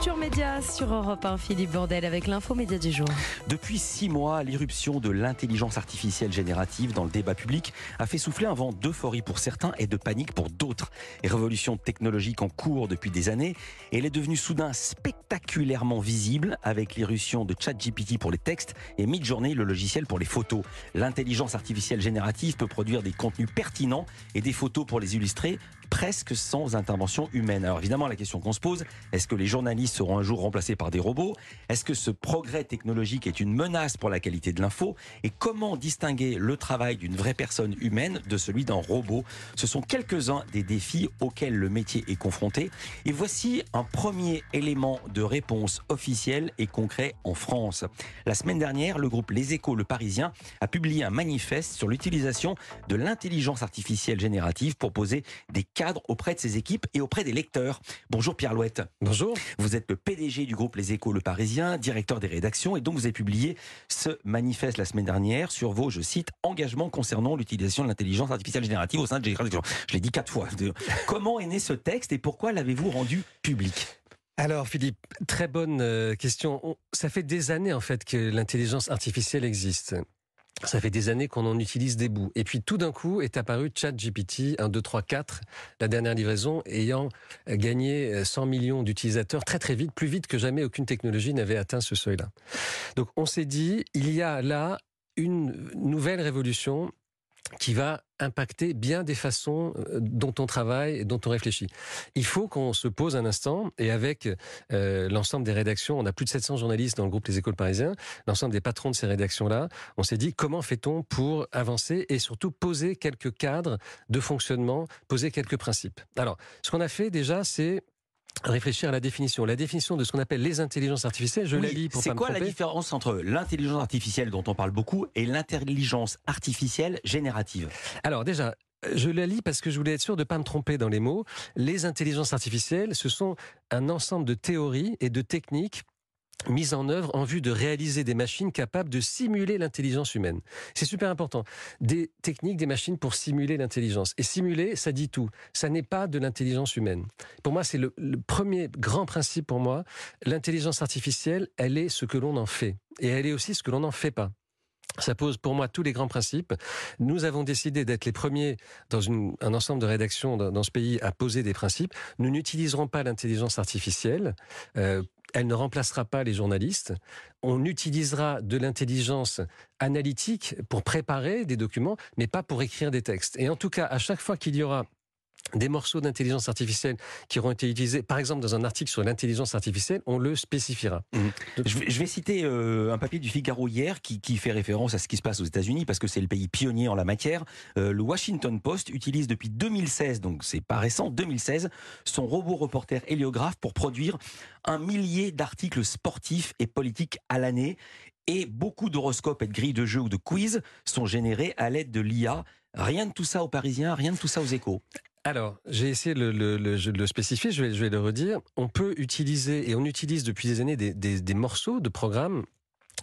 Culture Média sur Europe 1, Philippe Bordel avec l'info média du jour. Depuis six mois, l'irruption de l'intelligence artificielle générative dans le débat public a fait souffler un vent d'euphorie pour certains et de panique pour d'autres. Révolution technologique en cours depuis des années, elle est devenue soudain spectaculairement visible avec l'irruption de ChatGPT pour les textes et Midjourney, le logiciel pour les photos. L'intelligence artificielle générative peut produire des contenus pertinents et des photos pour les illustrer presque sans intervention humaine. Alors évidemment, la question qu'on se pose, est-ce que les journalistes seront un jour remplacés par des robots? Est-ce que ce progrès technologique est une menace pour la qualité de l'info? Et comment distinguer le travail d'une vraie personne humaine de celui d'un robot? Ce sont quelques-uns des défis auxquels le métier est confronté. Et voici un premier élément de réponse officielle et concret en France. La semaine dernière, le groupe Les Échos, le Parisien, a publié un manifeste sur l'utilisation de l'intelligence artificielle générative pour poser des cadre auprès de ses équipes et auprès des lecteurs. Bonjour Pierre Louette. Bonjour. Vous êtes le PDG du groupe Les Échos Le Parisien, directeur des rédactions et donc vous avez publié ce manifeste la semaine dernière sur vos, je cite, engagements concernant l'utilisation de l'intelligence artificielle générative au sein de Je l'ai dit quatre fois. Comment est né ce texte et pourquoi l'avez-vous rendu public? Alors Philippe, très bonne euh, question. Ça fait des années en fait que l'intelligence artificielle existe. Ça fait des années qu'on en utilise des bouts. Et puis tout d'un coup est apparu ChatGPT 1, 2, 3, 4, la dernière livraison ayant gagné 100 millions d'utilisateurs très très vite, plus vite que jamais aucune technologie n'avait atteint ce seuil-là. Donc on s'est dit, il y a là une nouvelle révolution qui va impacter bien des façons euh, dont on travaille et dont on réfléchit. Il faut qu'on se pose un instant et avec euh, l'ensemble des rédactions, on a plus de 700 journalistes dans le groupe Les Écoles Parisiens, l'ensemble des patrons de ces rédactions-là, on s'est dit comment fait-on pour avancer et surtout poser quelques cadres de fonctionnement, poser quelques principes? Alors, ce qu'on a fait déjà, c'est réfléchir à la définition. La définition de ce qu'on appelle les intelligences artificielles, je la lis pour C'est quoi la différence entre l'intelligence artificielle dont on parle beaucoup et l'intelligence artificielle générative? Alors déjà, je la lis parce que je voulais être sûr de ne pas me tromper dans les mots. Les intelligences artificielles, ce sont un ensemble de théories et de techniques mise en œuvre en vue de réaliser des machines capables de simuler l'intelligence humaine. C'est super important. Des techniques, des machines pour simuler l'intelligence. Et simuler, ça dit tout. Ça n'est pas de l'intelligence humaine. Pour moi, c'est le, premier grand principe pour moi. L'intelligence artificielle, elle est ce que l'on en fait. Et elle est aussi ce que l'on n'en fait pas. Ça pose pour moi tous les grands principes. Nous avons décidé d'être les premiers dans un ensemble de rédactions dans, ce pays à poser des principes. Nous n'utiliserons pas l'intelligence artificielle euh, elle ne remplacera pas les journalistes. On utilisera de l'intelligence analytique pour préparer des documents, mais pas pour écrire des textes. Et en tout cas, à chaque fois qu'il y aura des morceaux d'intelligence artificielle qui auront été utilisés, par exemple dans un article sur l'intelligence artificielle, on le spécifiera. Mmh. Je, vais, citer euh, un papier du Figaro hier qui, fait référence à ce qui se passe aux États-Unis parce que c'est le pays pionnier en la matière. Euh, le Washington Post utilise depuis 2016, donc c'est pas récent, 2016, son robot reporter héliographe pour produire un millier d'articles sportifs et politiques à l'année. Et beaucoup d'horoscopes et de grilles de jeux ou de quiz sont générés à l'aide de l'IA. Rien de tout ça aux Parisiens, rien de tout ça aux échos. Alors, j'ai essayé de le, spécifier, je vais, le redire. On peut utiliser, et on utilise depuis des années, des morceaux de programmes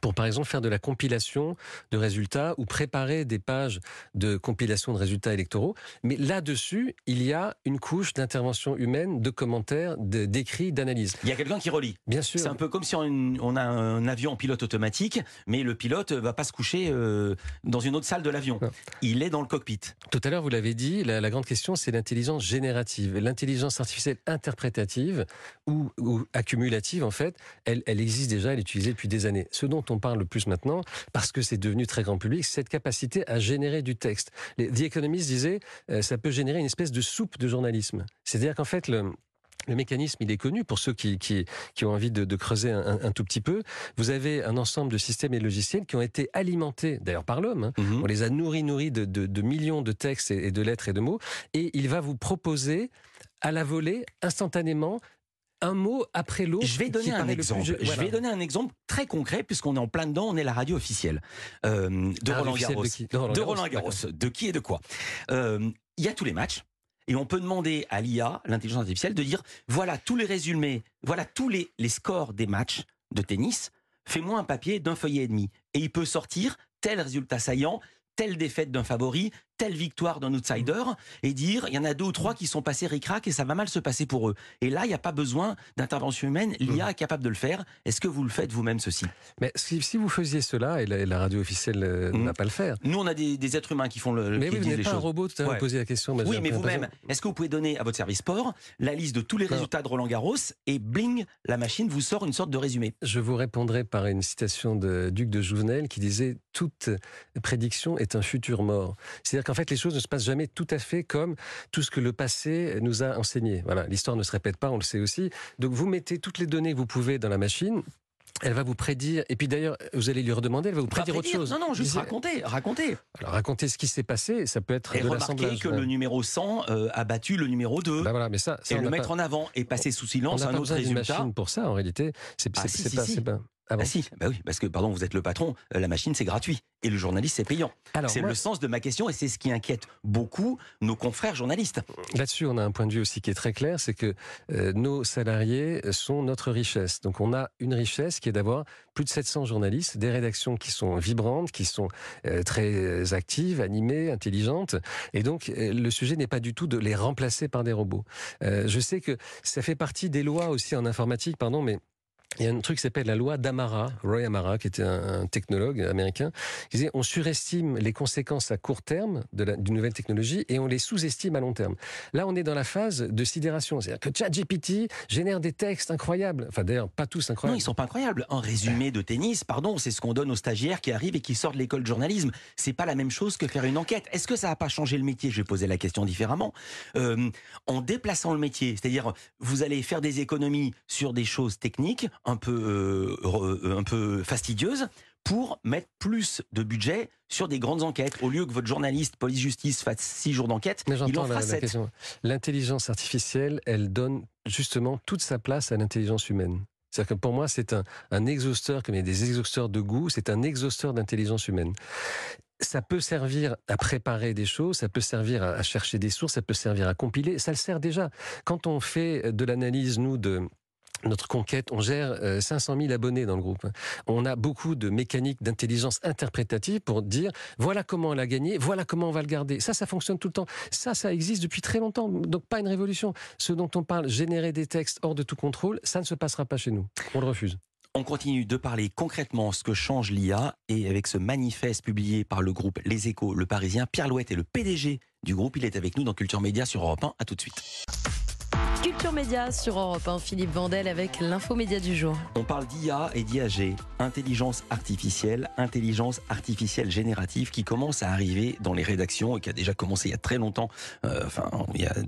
pour par exemple faire de la compilation de résultats ou préparer des pages de compilation de résultats électoraux. Mais là-dessus, il y a une couche d'intervention humaine, de commentaires, d'écrits, d'analyse. Il y a quelqu'un qui relie. Bien sûr. C'est un peu comme si on, a un avion en pilote automatique, mais le pilote va pas se coucher euh, dans une autre salle de l'avion. Il est dans le cockpit. Tout à l'heure, vous l'avez dit, la, grande question, c'est l'intelligence générative. L'intelligence artificielle interprétative ou, accumulative, en fait, elle, elle existe déjà, elle est utilisée depuis des années. Ce dont on parle le plus maintenant, parce que c'est devenu très grand public, cette capacité à générer du texte. Les, The Economist disait, euh, ça peut générer une espèce de soupe de journalisme. C'est-à-dire qu'en fait, le, mécanisme, il est connu pour ceux qui, qui, ont envie de, creuser un, tout petit peu. Vous avez un ensemble de systèmes et de logiciels qui ont été alimentés, d'ailleurs par l'homme. Hein. Mhm. On les a nourris, nourris de, de, millions de textes et de lettres et de mots. Et il va vous proposer à la volée, instantanément, un mot après l'autre. Je vais donner un exemple. Je vais donner un exemple très concret puisqu'on est en plein dedans. On est la radio officielle euh, de, Roland Garros. De, Roland Garros. De qui et de quoi? Euh, Il y a tous les matchs. Et on peut demander à l'IA, l'intelligence artificielle, de dire voilà tous les résumés, voilà tous les, les scores des matchs de tennis. Fais-moi un papier d'un feuillet et demi. Et il peut sortir tel résultat saillant, telle défaite d'un favori, telle victoire d'un outsider et dire il y en a deux ou trois qui sont passés ric-rac et ça va mal se passer pour eux. Et là, il n'y a pas besoin d'intervention humaine. L'IA mmh. est capable de le faire. Est-ce que vous le faites vous-même ceci? Mais si, vous faisiez cela, et la, radio officielle euh, mmh. va pas le faire. Nous, on a des, êtres humains qui font le. Mais qui vous n'êtes pas un robot. Tout à l'heure, la question. Oui, mais vous-même, est-ce que vous pouvez donner à votre service sport la liste de tous les résultats de Roland Garros et bling, la machine vous sort une sorte de résumé Je vous répondrai par une citation de Duc de Jouvenel qui disait toute prédiction est un futur mort. C'est-à-dire qu'en fait, les choses ne se passent jamais tout à fait comme tout ce que le passé nous a enseigné. Voilà, l'histoire ne se répète pas, on le sait aussi. Donc vous mettez toutes les données que vous pouvez dans la machine, elle va vous prédire, et puis d'ailleurs, vous allez lui redemander, elle va vous prédire, autre chose. Non, non, juste raconter, raconter. Alors, raconter ce qui s'est passé, ça peut être et de l'assemblage. que le numéro 100 euh, a battu le numéro 2. Bah voilà, mais ça, et le mettre en avant et passer sous silence un autre résultat. machine pour ça, en réalité. C'est ah, pas, ah, ah si, bah oui, parce que pardon, vous êtes le patron, euh, la machine c'est gratuit et le journaliste c'est payant. C'est le sens de ma question et c'est ce qui inquiète beaucoup nos confrères journalistes. Là-dessus, on a un point de vue aussi qui est très clair, c'est que euh, nos salariés sont notre richesse. Donc on a une richesse qui est d'avoir plus de 700 journalistes, des rédactions qui sont vibrantes, qui sont euh, très actives, animées, intelligentes. Et donc le sujet n'est pas du tout de les remplacer par des robots. je sais que ça fait partie des lois aussi en informatique, pardon, mais il y a un truc qui s'appelle la loi d'Amara, Roy Amara, qui était un, technologue américain, qui disait on surestime les conséquences à court terme d'une nouvelle technologie et on les sous-estime à long terme. Là, on est dans la phase de sidération, c'est-à-dire que ChatGPT génère des textes incroyables. Enfin, d'ailleurs, pas tous incroyables. Non, ils sont pas incroyables. Un résumé de tennis, pardon, c'est ce qu'on donne aux stagiaires qui arrivent et qui sortent de l'école de journalisme. C'est pas la même chose que faire une enquête. Est-ce que ça n'a pas changé le métier? Je vais poser la question différemment. Euh, en déplaçant le métier, c'est-à-dire vous allez faire des économies sur des choses techniques un peu, euh, un peu fastidieuse pour mettre plus de budget sur des grandes enquêtes. Au lieu que votre journaliste police-justice fasse six jours d'enquête, il en fera sept. L'intelligence artificielle, elle donne justement toute sa place à l'intelligence humaine. C'est-à-dire que pour moi, c'est un, un exhausteur, comme il y a des exhausteurs de goût, c'est un exhausteur d'intelligence humaine ça peut servir à préparer des choses, ça peut servir à chercher des sources, ça peut servir à compiler, ça le sert déjà. Quand on fait de l'analyse, nous, de, notre conquête, on gère 500 euh, 000 abonnés dans le groupe. On a beaucoup de mécaniques d'intelligence interprétative pour dire voilà comment on a gagné, voilà comment on va le garder. Ça, ça fonctionne tout le temps. Ça, ça existe depuis très longtemps. Donc pas une révolution. Ce dont on parle, générer des textes hors de tout contrôle, ça ne se passera pas chez nous. On le refuse. On continue de parler concrètement ce que change l'IA et avec ce manifeste publié par le groupe Les Échos, le Parisien, Pierre Louette est le PDG du groupe. Il est avec nous dans Culture Média sur Europe 1. À tout de suite. Culture Média sur Europe 1, Philippe Vandel avec l'info média du jour. On parle d'IA et d'IAG, intelligence artificielle, intelligence artificielle générative qui commence à arriver dans les rédactions et qui a déjà commencé il y a très longtemps. Euh, enfin,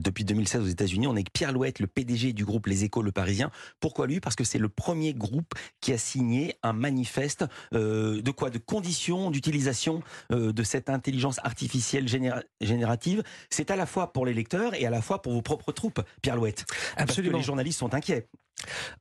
depuis 2016 aux États-Unis, on est avec Pierre Louette, le PDG du groupe Les Échos Le Parisien. Pourquoi lui? Parce que c'est le premier groupe qui a signé un manifeste euh, de quoi? De conditions d'utilisation euh, de cette intelligence artificielle générative. C'est à la fois pour les lecteurs et à la fois pour vos propres troupes, Pierre Louette. Absolument. les journalistes sont inquiets.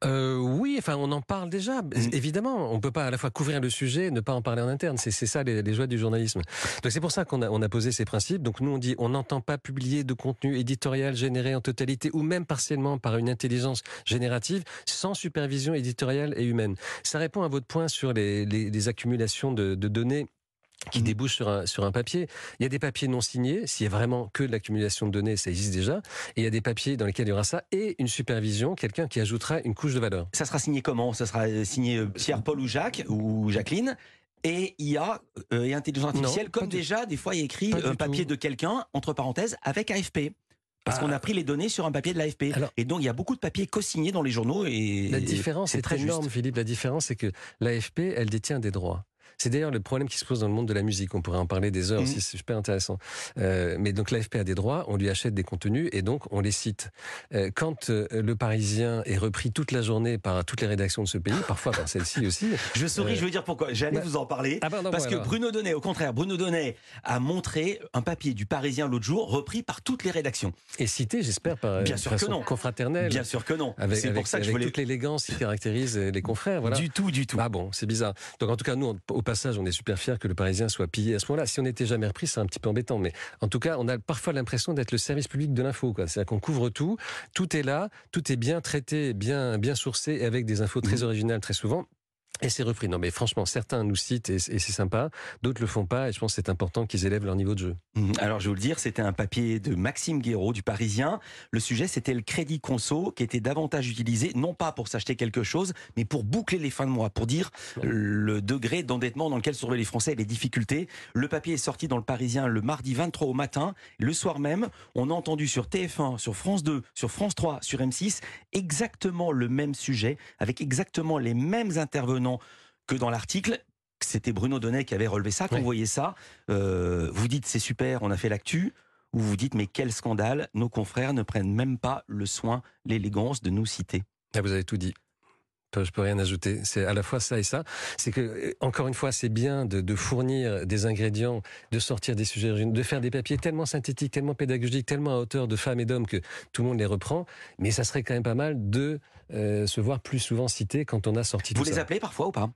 Euh, oui, enfin, on en parle déjà. Mm. Évidemment, on peut pas à la fois couvrir le sujet et ne pas en parler en interne. C'est ça les, joies du journalisme. Donc c'est pour ça qu'on a, on a posé ces principes. Donc nous, on dit, on n'entend pas publier de contenu éditorial généré en totalité ou même partiellement par une intelligence générative sans supervision éditoriale et humaine. Ça répond à votre point sur les, les, accumulations de, de données qui mmh. débouche sur un, sur un papier. Il y a des papiers non signés, s'il y a vraiment que de l'accumulation de données, ça existe déjà. Et il y a des papiers dans lesquels il y aura ça et une supervision, quelqu'un qui ajoutera une couche de valeur. Ça sera signé comment? Ça sera euh, signé euh, Pierre, Paul ou Jacques ou Jacqueline? Et IA euh, et intelligence artificielle, comme déjà, des fois, il y a écrit un papier de quelqu'un, entre parenthèses, avec AFP. Parce qu'on a ah. pris les données sur un papier de l'AFP. Et donc, il y a beaucoup de papiers co-signés dans les journaux. Et la différence est, très énorme, Philippe. La différence, c'est que l'AFP, elle détient des droits. C'est d'ailleurs le problème qui se pose dans le monde de la musique. On pourrait en parler des heures, mmh. c'est super intéressant. Euh, mais donc l'AFP a des droits, on lui achète des contenus et donc on les cite. Euh, quand euh, le Parisien est repris toute la journée par toutes les rédactions de ce pays, parfois par celle-ci aussi. Je souris, je veux dire pourquoi. J'allais bah, vous en parler. Ah parce que Bruno Donnet, au contraire, Bruno Donnet a montré un papier du Parisien l'autre jour, repris par toutes les rédactions. Et cité, j'espère, par Bien sûr que non. confraternelle. Bien sûr que non. C'est pour ça que je voulais... toute l'élégance qui caractérise les confrères. Voilà. Du tout, du tout. Ah bon, c'est bizarre. Donc en tout cas, nous, au passage, on est super fiers que le Parisien soit pillé à ce moment-là. Si on n'était jamais repris, c'est un petit peu embêtant. Mais en tout cas, on a parfois l'impression d'être le service public de l'info. C'est-à-dire qu'on couvre tout, tout est là, tout est bien traité, bien, bien sourcé, avec des infos très mmh. originales très souvent. Et c'est repris. Non, mais franchement, certains nous citent et, c'est sympa. D'autres le font pas. Et je pense que c'est important qu'ils élèvent leur niveau de jeu. Mmh. Alors, je vais vous le dire, c'était un papier de Maxime Guéraud du Parisien. Le sujet, c'était le crédit conso qui était davantage utilisé, non pas pour s'acheter quelque chose, mais pour boucler les fins de mois, pour dire le degré d'endettement dans lequel se trouvaient les Français et les difficultés. Le papier est sorti dans le Parisien le mardi 23 au matin. Le soir même, on a entendu sur TF1, sur France 2, sur France 3, sur M6, exactement le même sujet, avec exactement les mêmes intervenants que dans l'article. C'était Bruno Donnet qui avait relevé ça. Quand vous voyez ça, euh, vous dites c'est super, on a fait l'actu, ou vous dites mais quel scandale, nos confrères ne prennent même pas le soin, l'élégance de nous citer. Ah, vous avez tout dit. Je peux rien ajouter. C'est à la fois ça et ça. C'est que, euh, encore une fois, c'est bien de, de, fournir des ingrédients, de sortir des sujets, de faire des papiers tellement synthétiques, tellement pédagogiques, tellement à hauteur de femmes et d'hommes que tout le monde les reprend. Mais ça serait quand même pas mal de euh, se voir plus souvent cité quand on a sorti Vous tout les appelez parfois ou pas?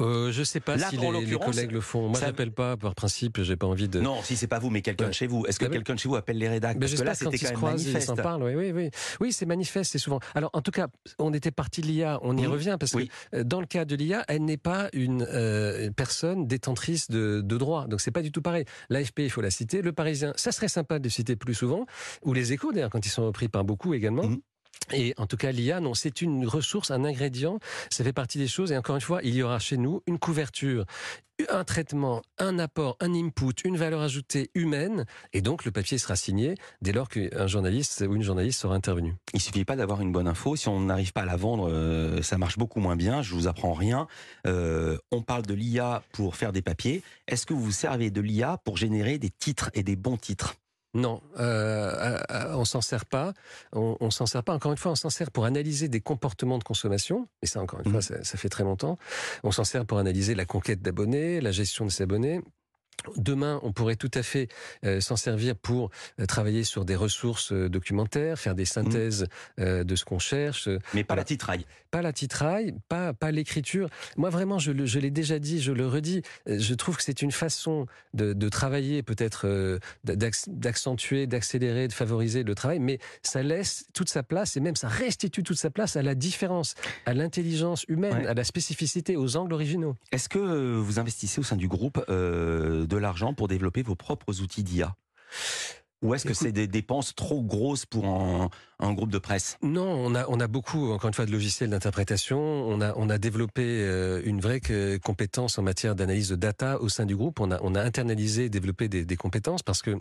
Euh, Je sais pas si les, les, collègues le font. Moi, ça... j'appelle pas par principe. J'ai pas envie de. Non, si c'est pas vous, mais quelqu'un de chez vous. Est-ce que bah, quelqu'un de chez vous appelle les rédacteurs Parce que là, c'était quand, même manifeste. Ils parlent. Oui, oui, oui. Oui, c'est manifeste. C'est souvent. Alors, en tout cas, on était parti de l'IA. On y mmh. revient parce que euh, dans le cas de l'IA, elle n'est pas une euh, personne détentrice de, de droit. Donc, c'est pas du tout pareil. L'AFP, il faut la citer. Le Parisien, ça serait sympa de le citer plus souvent. Ou les Échos, d'ailleurs, quand ils sont repris par beaucoup également. Mmh. Et en tout cas, l'IA, non, c'est une ressource, un ingrédient, ça fait partie des choses. Et encore une fois, il y aura chez nous une couverture, un traitement, un apport, un input, une valeur ajoutée humaine. Et donc, le papier sera signé dès lors qu'un journaliste ou une journaliste sera intervenu. Il suffit pas d'avoir une bonne info. Si on n'arrive pas à la vendre, euh, ça marche beaucoup moins bien. Je vous apprends rien. Euh, on parle de l'IA pour faire des papiers. Est-ce que vous vous servez de l'IA pour générer des titres et des bons titres? Non, euh, euh, on s'en sert pas. On, on s'en sert pas. Encore une fois, on s'en sert pour analyser des comportements de consommation. Et ça, encore une fois, mmh. ça, ça, fait très longtemps. On s'en sert pour analyser la conquête d'abonnés, la gestion de ces abonnés. Demain, on pourrait tout à fait euh, s'en servir pour euh, travailler sur des ressources euh, documentaires, faire des synthèses de ce qu'on cherche. Mais pas la titraille. Pas la titraille, pas pas l'écriture. Moi, vraiment, je, je l'ai déjà dit, je le redis. Je trouve que c'est une façon de, de travailler, peut-être d'accentuer, d'accélérer, de favoriser le travail, mais ça laisse toute sa place et même ça restitue toute sa place à la différence, à l'intelligence humaine, à la spécificité, aux angles originaux. Est-ce que vous investissez au sein du groupe de l'argent pour développer vos propres outils d'IA ou est-ce que c'est des dépenses trop grosses pour un, groupe de presse? Non, on a, on a beaucoup, encore une fois, de logiciels d'interprétation. On a, on a développé euh, une vraie compétence en matière d'analyse de data au sein du groupe. On a, on a internalisé, développé des, des compétences parce que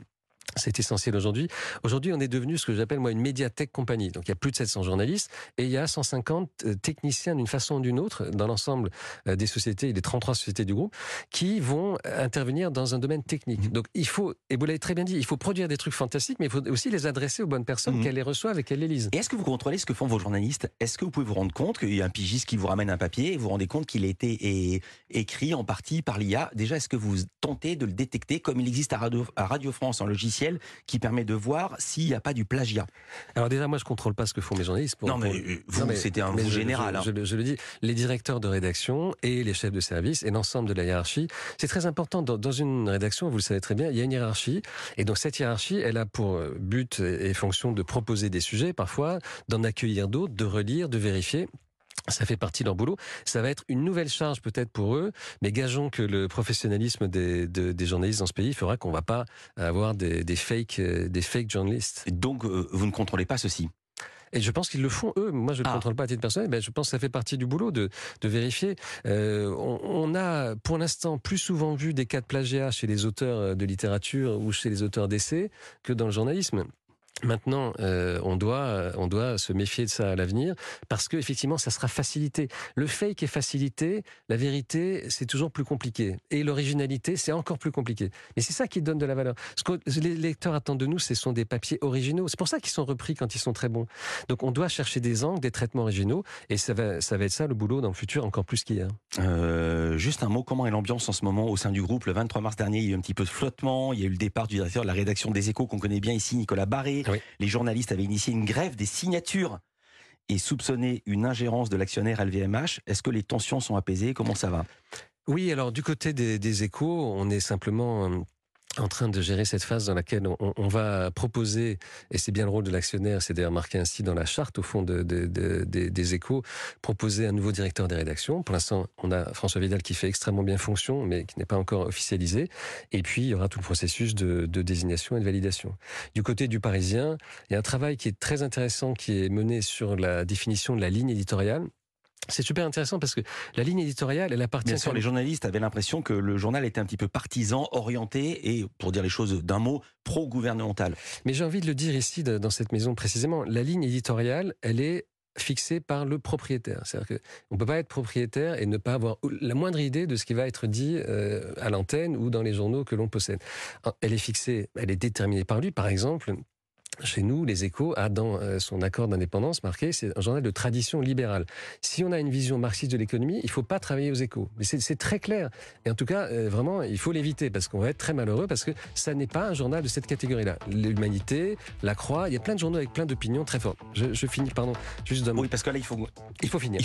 c'est essentiel aujourd'hui. Aujourd'hui, on est devenu ce que j'appelle moi une médiathèque compagnie. Donc il y a plus de 700 journalistes et il y a 150 euh, techniciens d'une façon ou d'une autre dans l'ensemble euh, des sociétés, des 33 sociétés du groupe, qui vont intervenir dans un domaine technique. Mmh. Donc il faut, et vous l'avez très bien dit, il faut produire des trucs fantastiques, mais il faut aussi les adresser aux bonnes personnes, mmh. qu'elles les reçoivent et qu'elles les lisent. Et est-ce que vous contrôlez ce que font vos journalistes? Est-ce que vous pouvez vous rendre compte qu'il y a un pigiste qui vous ramène un papier et vous vous rendez compte qu'il a été écrit en partie par l'IA Déjà, est-ce que vous tentez de le détecter comme il existe à Radio, à Radio France en logiciel? Qui permet de voir s'il n'y a pas du plagiat. Alors déjà, moi, je contrôle pas ce que font mes journalistes. non, mais vous, c'était un vous général. Hein. Je, le dis, les directeurs de rédaction et les chefs de service et l'ensemble de la hiérarchie, c'est très important. Dans, dans, une rédaction, vous le savez très bien, il y a une hiérarchie. Et donc cette hiérarchie, elle a pour but et fonction de proposer des sujets, parfois, d'en accueillir d'autres, de relire, de vérifier. Ça fait partie de leur boulot. Ça va être une nouvelle charge peut-être pour eux, mais gageons que le professionnalisme des, des journalistes dans ce pays fera qu'on va pas avoir des, des fake, euh, des fake journalistes. Donc euh, vous ne contrôlez pas ceci? Et je pense qu'ils le font eux. Moi, je ne ah. contrôle pas à titre personnel. Mais je pense que ça fait partie du boulot de, de vérifier. Euh, on, on, a, pour l'instant, plus souvent vu des cas de plagiat chez les auteurs de littérature ou chez les auteurs d'essais que dans le journalisme. Maintenant, euh, on doit on doit se méfier de ça à l'avenir parce que effectivement, ça sera facilité. Le fake est facilité, la vérité c'est toujours plus compliqué et l'originalité c'est encore plus compliqué. Mais c'est ça qui donne de la valeur. Ce que les lecteurs attendent de nous, ce sont des papiers originaux. C'est pour ça qu'ils sont repris quand ils sont très bons. Donc on doit chercher des angles, des traitements originaux et ça va ça va être ça le boulot dans le futur encore plus qu'hier. Euh, juste un mot, comment est l'ambiance en ce moment au sein du groupe? Le 23 mars dernier, il y a eu un petit peu de flottement. Il y a eu le départ du directeur de la rédaction des Échos qu'on connaît bien ici, Nicolas Barré. Les journalistes avaient initié une grève des signatures et soupçonné une ingérence de l'actionnaire LVMH. Est-ce que les tensions sont apaisées? Comment ça va? Oui, alors du côté des, échos, on est simplement en train de gérer cette phase dans laquelle on, va proposer, et c'est bien le rôle de l'actionnaire, c'est d'ailleurs marqué ainsi dans la charte au fond de, des échos, proposer un nouveau directeur des rédactions. Pour l'instant, on a François Vidal qui fait extrêmement bien fonction, mais qui n'est pas encore officialisé. Et puis, il y aura tout le processus de, de désignation et de validation. Du côté du Parisien, il y a un travail qui est très intéressant qui est mené sur la définition de la ligne éditoriale. C'est super intéressant parce que la ligne éditoriale, elle appartient. Bien sûr, les journalistes avaient l'impression que le journal était un petit peu partisan, orienté et, pour dire les choses d'un mot, pro-gouvernemental. Mais j'ai envie de le dire ici, dans cette maison précisément, la ligne éditoriale, elle est fixée par le propriétaire. C'est-à-dire qu'on ne peut pas être propriétaire et ne pas avoir la moindre idée de ce qui va être dit euh, à l'antenne ou dans les journaux que l'on possède. Elle est fixée, elle est déterminée par lui. Par exemple, chez nous, les échos a dans euh, son accord d'indépendance marqué, c'est un journal de tradition libérale. Si on a une vision marxiste de l'économie, il ne faut pas travailler aux échos. Mais c'est très clair. Et en tout cas, euh, vraiment, il faut l'éviter parce qu'on va être très malheureux parce que ça n'est pas un journal de cette catégorie-là. L'humanité, la croix, il y a plein de journaux avec plein d'opinions très fortes. Je, finis, pardon, juste d'un mot. Oui, parce que là, il faut, il faut finir.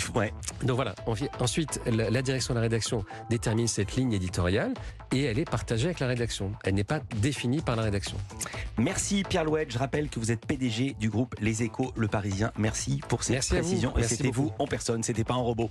Donc voilà. Ensuite, la direction de la rédaction détermine cette ligne éditoriale et elle est partagée avec la rédaction. Elle n'est pas définie par la rédaction. Merci Pierre Louette. Je rappelle que vous êtes PDG du groupe Les Échos Le Parisien. Merci pour ces précisions. et c'était vous en personne, c'était pas un robot.